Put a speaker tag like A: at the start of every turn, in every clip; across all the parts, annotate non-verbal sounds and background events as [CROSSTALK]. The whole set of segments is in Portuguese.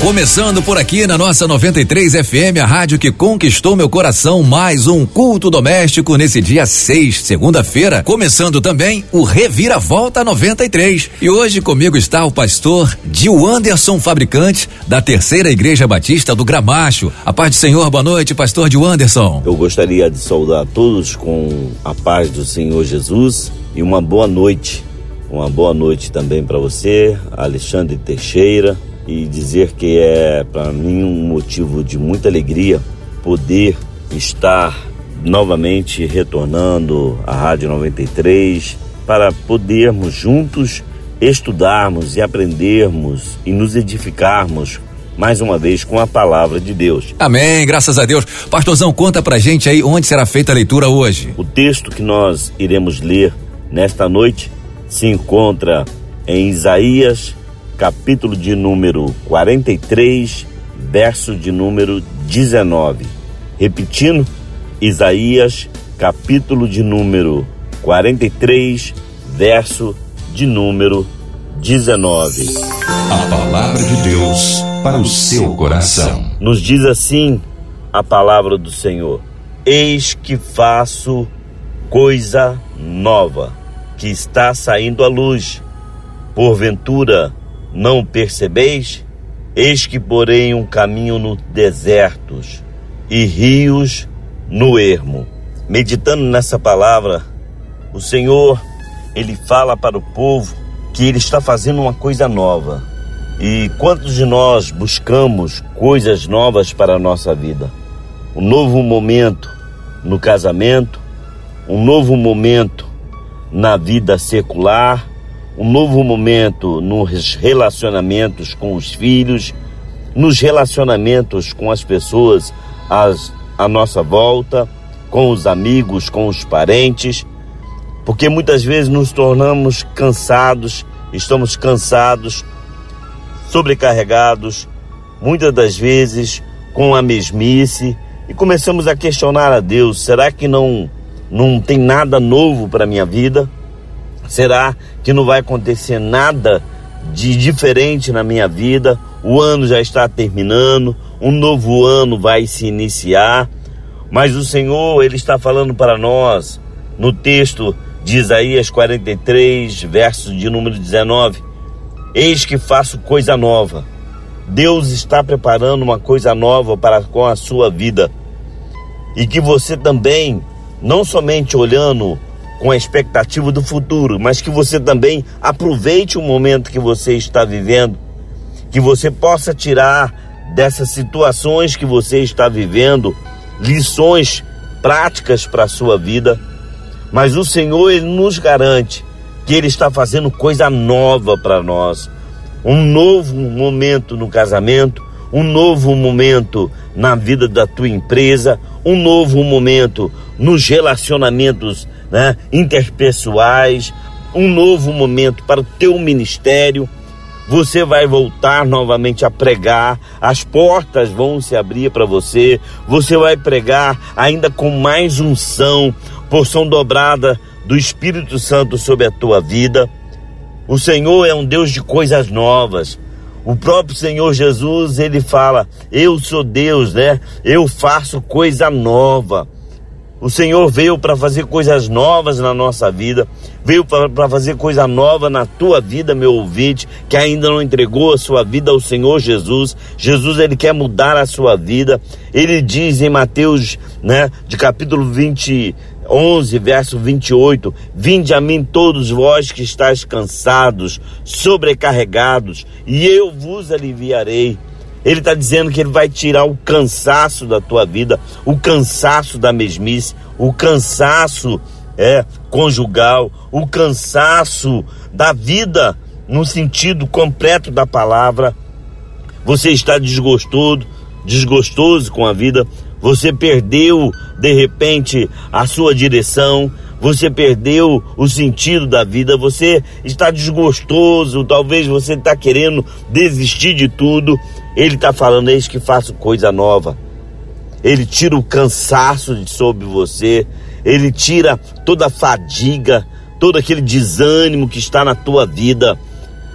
A: Começando por aqui na nossa 93 FM, a rádio que conquistou meu coração, mais um culto doméstico nesse dia 6, segunda-feira. Começando também o Reviravolta 93. E hoje comigo está o pastor Dil Anderson Fabricante, da Terceira Igreja Batista do Gramacho. A paz do Senhor, boa noite, pastor Dil Anderson.
B: Eu gostaria de saudar todos com a paz do Senhor Jesus e uma boa noite. Uma boa noite também para você, Alexandre Teixeira e dizer que é para mim um motivo de muita alegria poder estar novamente retornando à Rádio 93 para podermos juntos estudarmos e aprendermos e nos edificarmos mais uma vez com a palavra de Deus.
A: Amém, graças a Deus. Pastorzão, conta pra gente aí onde será feita a leitura hoje.
B: O texto que nós iremos ler nesta noite se encontra em Isaías capítulo de número 43, verso de número 19. Repetindo, Isaías, capítulo de número 43, verso de número 19.
C: A palavra de Deus para o seu coração.
B: Nos diz assim a palavra do Senhor: Eis que faço coisa nova, que está saindo à luz. Porventura, não percebeis? Eis que porém um caminho no desertos e rios no ermo. Meditando nessa palavra, o Senhor, ele fala para o povo que ele está fazendo uma coisa nova. E quantos de nós buscamos coisas novas para a nossa vida? Um novo momento no casamento, um novo momento na vida secular, um novo momento nos relacionamentos com os filhos, nos relacionamentos com as pessoas às, à nossa volta, com os amigos, com os parentes, porque muitas vezes nos tornamos cansados, estamos cansados, sobrecarregados, muitas das vezes com a mesmice e começamos a questionar a Deus: será que não não tem nada novo para minha vida? Será que não vai acontecer nada de diferente na minha vida? O ano já está terminando, um novo ano vai se iniciar, mas o Senhor, ele está falando para nós no texto de Isaías 43, verso de número 19: Eis que faço coisa nova. Deus está preparando uma coisa nova para com a sua vida. E que você também, não somente olhando com a expectativa do futuro, mas que você também aproveite o momento que você está vivendo, que você possa tirar dessas situações que você está vivendo lições práticas para a sua vida. Mas o Senhor ele nos garante que ele está fazendo coisa nova para nós. Um novo momento no casamento, um novo momento na vida da tua empresa, um novo momento nos relacionamentos né, interpessoais, um novo momento para o teu ministério. Você vai voltar novamente a pregar, as portas vão se abrir para você, você vai pregar ainda com mais unção, porção dobrada do Espírito Santo sobre a tua vida. O Senhor é um Deus de coisas novas. O próprio Senhor Jesus, ele fala: Eu sou Deus, né? Eu faço coisa nova. O Senhor veio para fazer coisas novas na nossa vida, veio para fazer coisa nova na tua vida, meu ouvinte, que ainda não entregou a sua vida ao Senhor Jesus. Jesus, ele quer mudar a sua vida. Ele diz em Mateus, né, de capítulo 20, 11, verso 28: Vinde a mim todos vós que estáis cansados, sobrecarregados, e eu vos aliviarei. Ele está dizendo que ele vai tirar o cansaço da tua vida, o cansaço da mesmice, o cansaço é conjugal, o cansaço da vida no sentido completo da palavra. Você está desgostoso, desgostoso com a vida, você perdeu de repente a sua direção, você perdeu o sentido da vida, você está desgostoso, talvez você está querendo desistir de tudo. Ele está falando, eis que faço coisa nova. Ele tira o cansaço de sobre você, ele tira toda a fadiga, todo aquele desânimo que está na tua vida.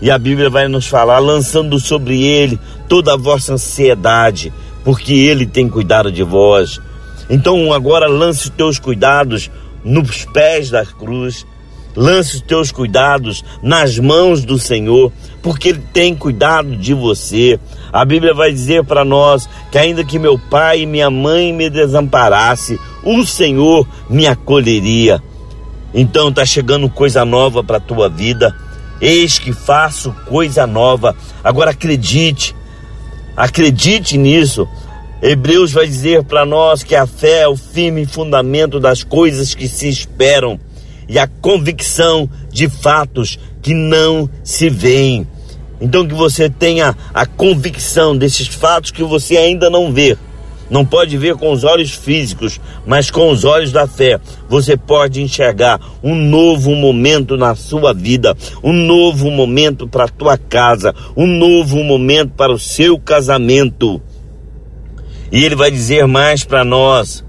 B: E a Bíblia vai nos falar, lançando sobre ele toda a vossa ansiedade, porque ele tem cuidado de vós. Então agora lance os teus cuidados nos pés da cruz, lance os teus cuidados nas mãos do Senhor, porque Ele tem cuidado de você. A Bíblia vai dizer para nós que ainda que meu pai e minha mãe me desamparasse, o Senhor me acolheria. Então está chegando coisa nova para a tua vida. Eis que faço coisa nova. Agora acredite, acredite nisso. Hebreus vai dizer para nós que a fé é o firme fundamento das coisas que se esperam e a convicção de fatos que não se veem. Então que você tenha a convicção desses fatos que você ainda não vê. Não pode ver com os olhos físicos, mas com os olhos da fé. Você pode enxergar um novo momento na sua vida, um novo momento para a tua casa, um novo momento para o seu casamento. E ele vai dizer mais para nós: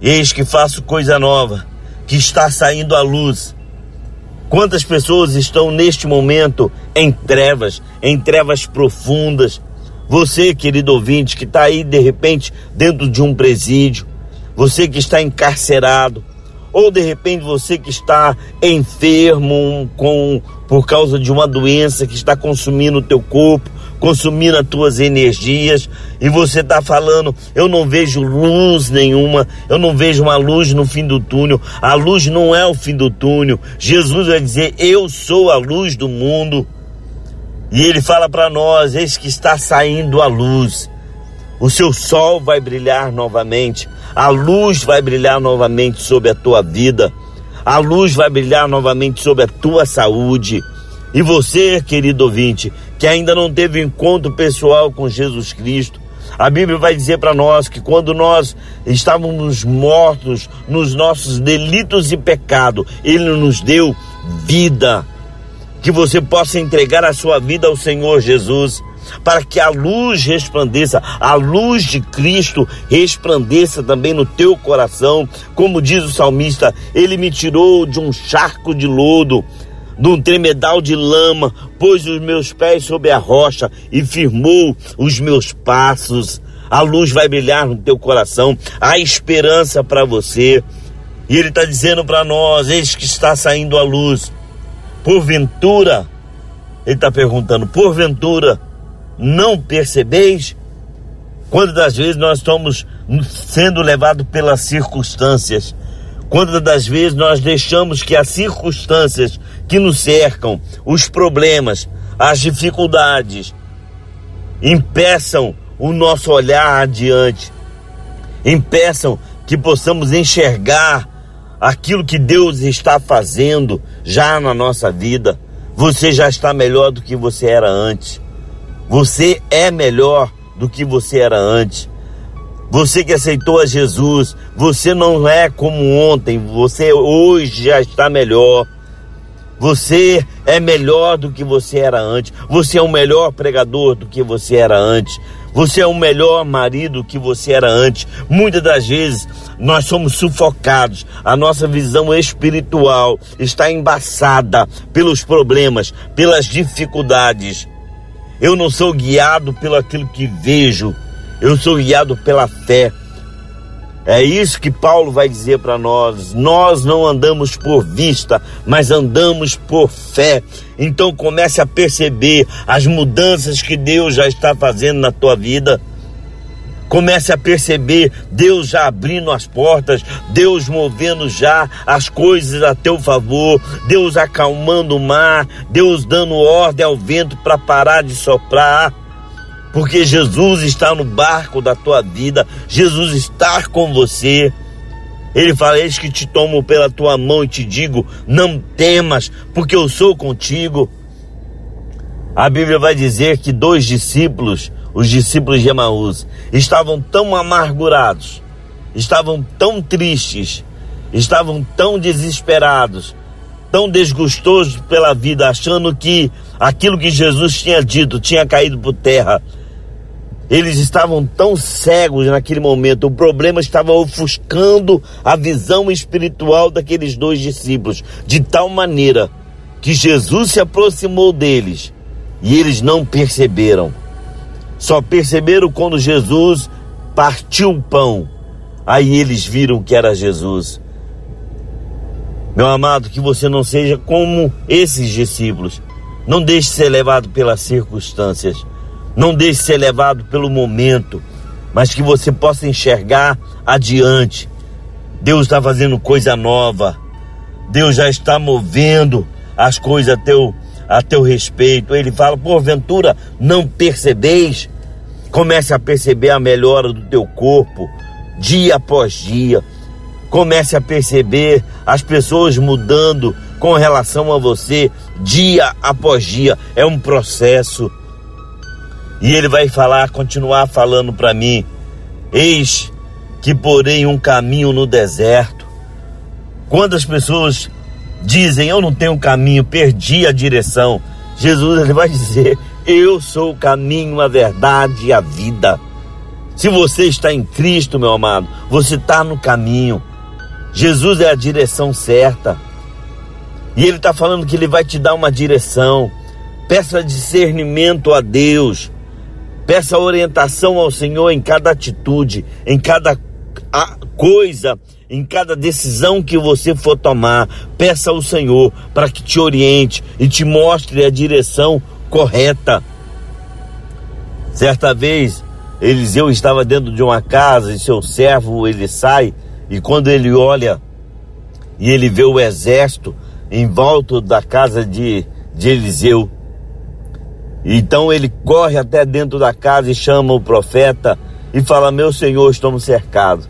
B: Eis que faço coisa nova, que está saindo à luz. Quantas pessoas estão neste momento em trevas, em trevas profundas? Você, querido ouvinte, que está aí de repente dentro de um presídio, você que está encarcerado, ou de repente você que está enfermo com por causa de uma doença que está consumindo o teu corpo, consumindo as tuas energias, e você está falando, eu não vejo luz nenhuma, eu não vejo uma luz no fim do túnel. A luz não é o fim do túnel. Jesus vai dizer: "Eu sou a luz do mundo". E ele fala para nós: eis que está saindo a luz. O seu sol vai brilhar novamente, a luz vai brilhar novamente sobre a tua vida, a luz vai brilhar novamente sobre a tua saúde. E você, querido ouvinte, que ainda não teve encontro pessoal com Jesus Cristo, a Bíblia vai dizer para nós que quando nós estávamos mortos nos nossos delitos e pecado, Ele nos deu vida que você possa entregar a sua vida ao Senhor Jesus, para que a luz resplandeça, a luz de Cristo resplandeça também no teu coração. Como diz o salmista, ele me tirou de um charco de lodo, de um tremedal de lama, pôs os meus pés sobre a rocha e firmou os meus passos. A luz vai brilhar no teu coração, há esperança para você. E ele está dizendo para nós: eis que está saindo a luz Porventura, ele está perguntando, porventura, não percebeis? Quantas das vezes nós estamos sendo levados pelas circunstâncias? Quantas das vezes nós deixamos que as circunstâncias que nos cercam, os problemas, as dificuldades, impeçam o nosso olhar adiante, impeçam que possamos enxergar aquilo que Deus está fazendo já na nossa vida. Você já está melhor do que você era antes. Você é melhor do que você era antes. Você que aceitou a Jesus, você não é como ontem, você hoje já está melhor. Você é melhor do que você era antes. Você é um melhor pregador do que você era antes. Você é um melhor marido do que você era antes. Muitas das vezes nós somos sufocados. A nossa visão espiritual está embaçada pelos problemas, pelas dificuldades. Eu não sou guiado pelo aquilo que vejo. Eu sou guiado pela fé. É isso que Paulo vai dizer para nós. Nós não andamos por vista, mas andamos por fé. Então comece a perceber as mudanças que Deus já está fazendo na tua vida. Comece a perceber Deus já abrindo as portas, Deus movendo já as coisas a teu favor, Deus acalmando o mar, Deus dando ordem ao vento para parar de soprar porque Jesus está no barco da tua vida, Jesus está com você. Ele fala: Eis que te tomo pela tua mão e te digo: Não temas, porque eu sou contigo. A Bíblia vai dizer que dois discípulos, os discípulos de Emaús, estavam tão amargurados, estavam tão tristes, estavam tão desesperados, tão desgostosos pela vida, achando que aquilo que Jesus tinha dito tinha caído por terra Eles estavam tão cegos naquele momento, o problema estava ofuscando a visão espiritual daqueles dois discípulos, de tal maneira que Jesus se aproximou deles e eles não perceberam. Só perceberam quando Jesus partiu o pão. Aí eles viram que era Jesus. Meu amado, que você não seja como esses discípulos. Não deixe ser levado pelas circunstâncias. Não deixe ser levado pelo momento. Mas que você possa enxergar adiante. Deus está fazendo coisa nova. Deus já está movendo as coisas a teu, a teu respeito. Ele fala, porventura, não percebeis? Comece a perceber a melhora do teu corpo, dia após dia. Comece a perceber as pessoas mudando com relação a você, dia após dia. É um processo. E ele vai falar, continuar falando para mim: Eis que porém um caminho no deserto. Quantas pessoas dizem eu não tenho caminho, perdi a direção. Jesus ele vai dizer: Eu sou o caminho, a verdade e a vida. Se você está em Cristo, meu amado, você está no caminho. Jesus é a direção certa. E Ele está falando que Ele vai te dar uma direção. Peça discernimento a Deus. Peça orientação ao Senhor em cada atitude, em cada coisa em cada decisão que você for tomar, peça ao Senhor para que te oriente e te mostre a direção correta. Certa vez, Eliseu estava dentro de uma casa e seu servo ele sai e quando ele olha e ele vê o exército em volta da casa de, de Eliseu, então ele corre até dentro da casa e chama o profeta e fala: Meu senhor, estamos cercados.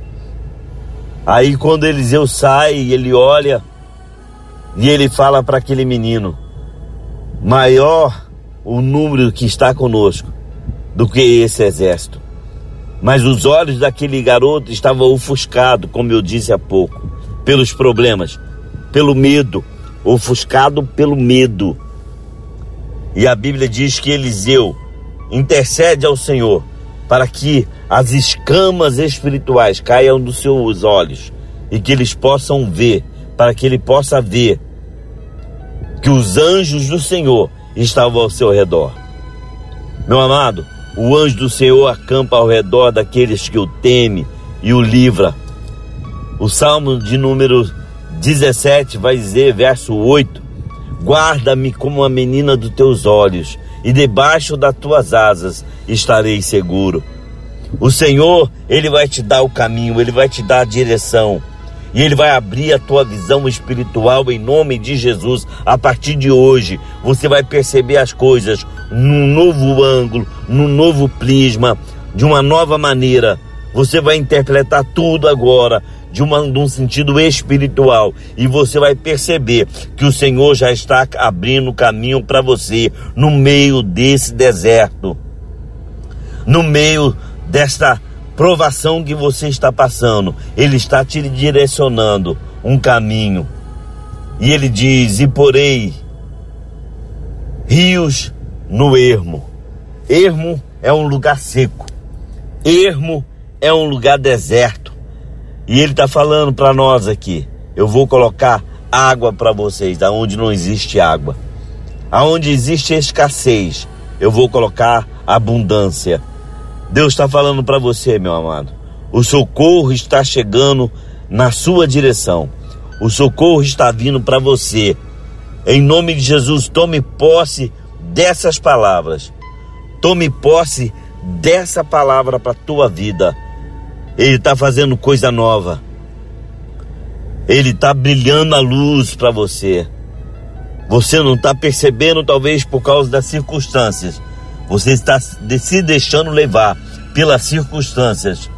B: Aí quando Eliseu sai, ele olha e ele fala para aquele menino: maior o número que está conosco do que esse exército. Mas os olhos daquele garoto estavam ofuscados, como eu disse há pouco, pelos problemas, pelo medo, ofuscado pelo medo. E a Bíblia diz que Eliseu intercede ao Senhor para que as escamas espirituais caiam dos seus olhos e que eles possam ver, para que ele possa ver que os anjos do Senhor estavam ao seu redor. Meu amado, o anjo do Senhor acampa ao redor daqueles que o teme e o livra. O Salmo de número 17 vai dizer, verso 8: Guarda-me como a menina dos teus olhos, e debaixo das tuas asas estarei seguro. O Senhor, Ele vai te dar o caminho, Ele vai te dar a direção. E Ele vai abrir a tua visão espiritual em nome de Jesus. A partir de hoje, você vai perceber as coisas num novo ângulo, num novo prisma, de uma nova maneira. Você vai interpretar tudo agora de, uma, de um sentido espiritual e você vai perceber que o Senhor já está abrindo caminho para você no meio desse deserto, no meio desta provação que você está passando. Ele está te direcionando um caminho. E ele diz: E porei rios no ermo. Ermo é um lugar seco. Ermo é um lugar deserto. E ele está falando para nós aqui: eu vou colocar água para vocês, aonde não existe água. Aonde existe escassez, eu vou colocar abundância. Deus está falando para você, meu amado. O socorro está chegando na sua direção. O socorro está vindo para você. Em nome de Jesus, tome posse dessas palavras. Tome posse dessa palavra para a tua vida. Ele está fazendo coisa nova. Ele está brilhando a luz para você. Você não está percebendo, talvez por causa das circunstâncias. Você está se deixando levar pelas circunstâncias.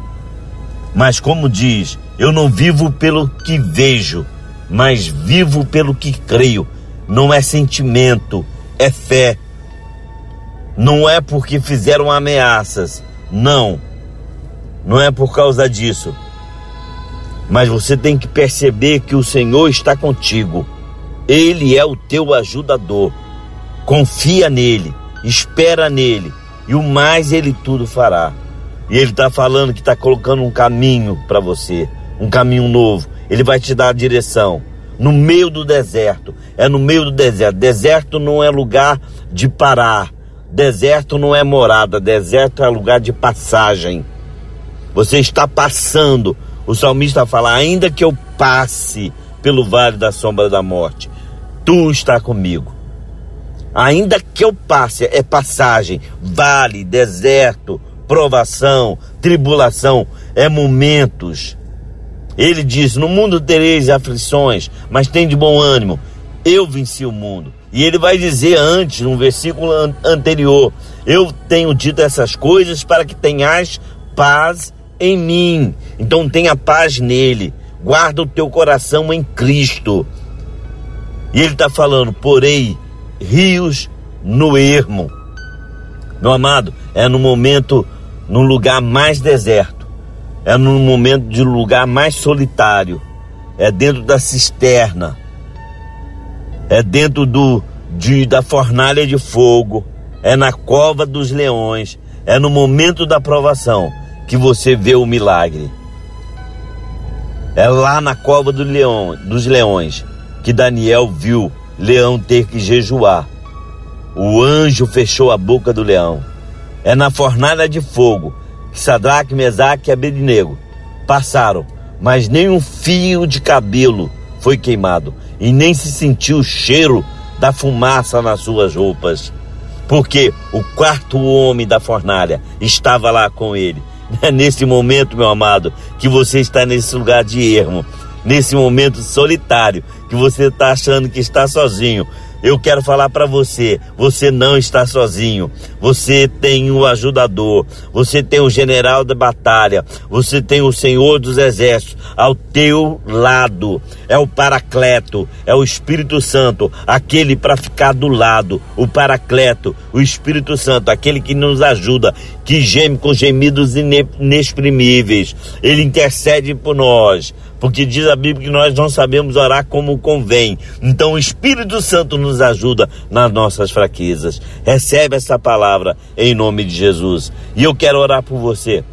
B: Mas, como diz, eu não vivo pelo que vejo, mas vivo pelo que creio. Não é sentimento, é fé. Não é porque fizeram ameaças. Não não é por causa disso. Mas você tem que perceber que o Senhor está contigo. Ele é o teu ajudador. Confia nele, espera nele e o mais ele tudo fará. E ele está falando que está colocando um caminho para você, um caminho novo. Ele vai te dar a direção. No meio do deserto. É no meio do deserto. Deserto não é lugar de parar. Deserto não é morada. Deserto é lugar de passagem. Você está passando. O salmista fala: ainda que eu passe pelo vale da sombra da morte, tu está comigo. Ainda que eu passe, é passagem, vale, deserto, provação, tribulação, é momentos. Ele diz: No mundo tereis aflições, mas tem de bom ânimo. Eu venci o mundo. E ele vai dizer antes, no versículo an anterior: Eu tenho dito essas coisas para que tenhas paz em mim. Então tenha paz nele. Guarda o teu coração em Cristo. E ele está falando: Porém, rios no ermo. Meu amado, é no momento, no lugar mais deserto, é no momento de lugar mais solitário, é dentro da cisterna, é dentro do, de, da fornalha de fogo, é na cova dos leões, é no momento da provação que você vê o milagre. É lá na cova do leão, dos leões que Daniel viu leão ter que jejuar. O anjo fechou a boca do leão. É na fornalha de fogo que Sadraque, Mesaque e Abednego passaram, mas nem um fio de cabelo foi queimado e nem se sentiu o cheiro da fumaça nas suas roupas, porque o quarto homem da fornalha estava lá com ele. [LAUGHS] Nesse momento, meu amado, que você está nesse lugar de ermo, nesse momento solitário, que você está achando que está sozinho, eu quero falar para você: você não está sozinho. Você tem o ajudador, você tem o general da batalha, você tem o Senhor dos Exércitos ao teu lado. É o Paracleto, é o Espírito Santo, aquele para ficar do lado. O Paracleto, o Espírito Santo, aquele que nos ajuda, que geme com gemidos inexprimíveis. Ele intercede por nós porque diz a Bíblia que nós não sabemos orar como convém. Então o Espírito Santo nos ajuda nas nossas fraquezas. Recebe essa palavra em nome de Jesus. E eu quero orar por você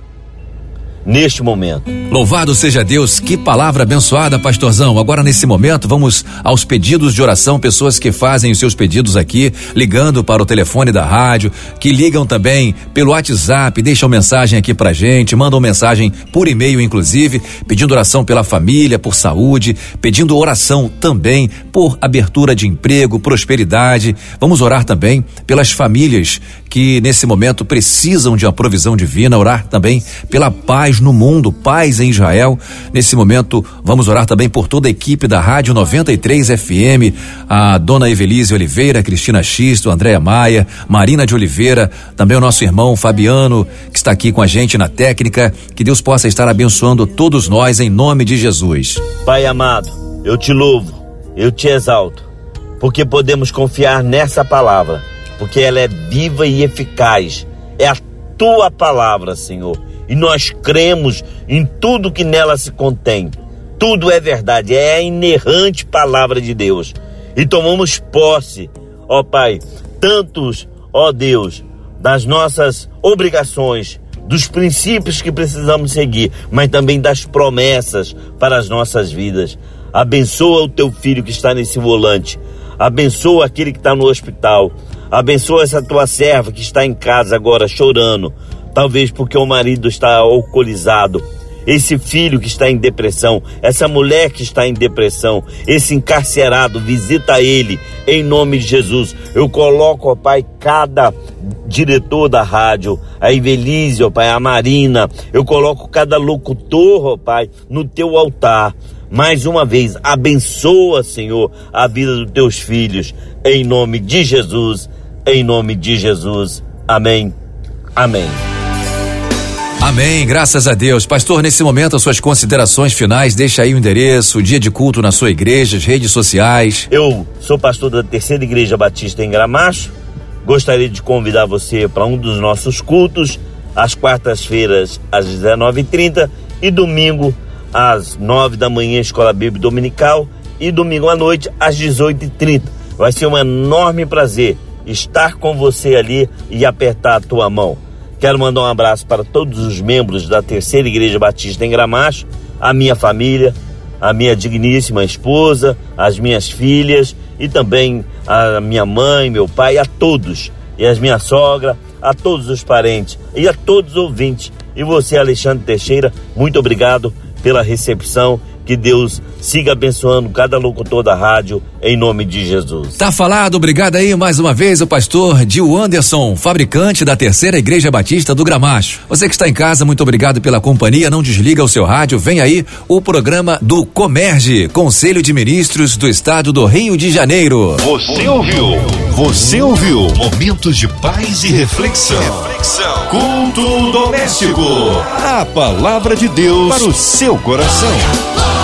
B: neste momento.
A: Louvado seja Deus, que palavra abençoada, pastorzão. Agora, nesse momento, vamos aos pedidos de oração, pessoas que fazem os seus pedidos aqui, ligando para o telefone da rádio, que ligam também pelo WhatsApp, deixam mensagem aqui pra gente, mandam mensagem por e-mail, inclusive, pedindo oração pela família, por saúde, pedindo oração também por abertura de emprego, prosperidade. Vamos orar também pelas famílias que nesse momento precisam de uma provisão divina, orar também pela paz no mundo, paz em Israel. Nesse momento, vamos orar também por toda a equipe da Rádio 93 FM, a dona Evelise Oliveira, Cristina Xisto, Andréa Maia, Marina de Oliveira, também o nosso irmão Fabiano, que está aqui com a gente na técnica. Que Deus possa estar abençoando todos nós em nome de Jesus.
B: Pai amado, eu te louvo, eu te exalto, porque podemos confiar nessa palavra porque ela é viva e eficaz. É a tua palavra, Senhor. E nós cremos em tudo que nela se contém. Tudo é verdade, é a inerrante palavra de Deus. E tomamos posse, ó Pai, tantos, ó Deus, das nossas obrigações, dos princípios que precisamos seguir, mas também das promessas para as nossas vidas. Abençoa o teu filho que está nesse volante. Abençoa aquele que está no hospital. Abençoa essa tua serva que está em casa agora chorando, talvez porque o marido está alcoolizado. Esse filho que está em depressão, essa mulher que está em depressão, esse encarcerado, visita ele em nome de Jesus. Eu coloco, ó Pai, cada diretor da rádio, a Evelise, ó Pai, a Marina, eu coloco cada locutor, ó Pai, no teu altar. Mais uma vez, abençoa, Senhor, a vida dos teus filhos, em nome de Jesus em nome de Jesus. Amém. Amém.
A: Amém, graças a Deus. Pastor, nesse momento, as suas considerações finais, deixa aí o endereço, o dia de culto na sua igreja, as redes sociais.
B: Eu sou pastor da Terceira Igreja Batista em Gramacho. Gostaria de convidar você para um dos nossos cultos, às quartas-feiras, às 19h30 e domingo, às 9 da manhã, Escola Bíblica Dominical, e domingo à noite, às 18h30. Vai ser um enorme prazer estar com você ali e apertar a tua mão. Quero mandar um abraço para todos os membros da Terceira Igreja Batista em Gramacho, a minha família, a minha digníssima esposa, as minhas filhas e também a minha mãe, meu pai, a todos, e as minha sogra, a todos os parentes e a todos os ouvintes. E você, Alexandre Teixeira, muito obrigado pela recepção que Deus siga abençoando cada locutor da rádio em nome de Jesus.
A: Tá falado, obrigado aí mais uma vez o pastor Dil Anderson, fabricante da Terceira Igreja Batista do Gramacho. Você que está em casa, muito obrigado pela companhia, não desliga o seu rádio, vem aí o programa do Comerge, Conselho de Ministros do Estado do Rio de Janeiro.
C: Você ouviu? Você ouviu? Momentos de paz e reflexão. reflexão. Culto doméstico. A palavra de Deus para o seu coração.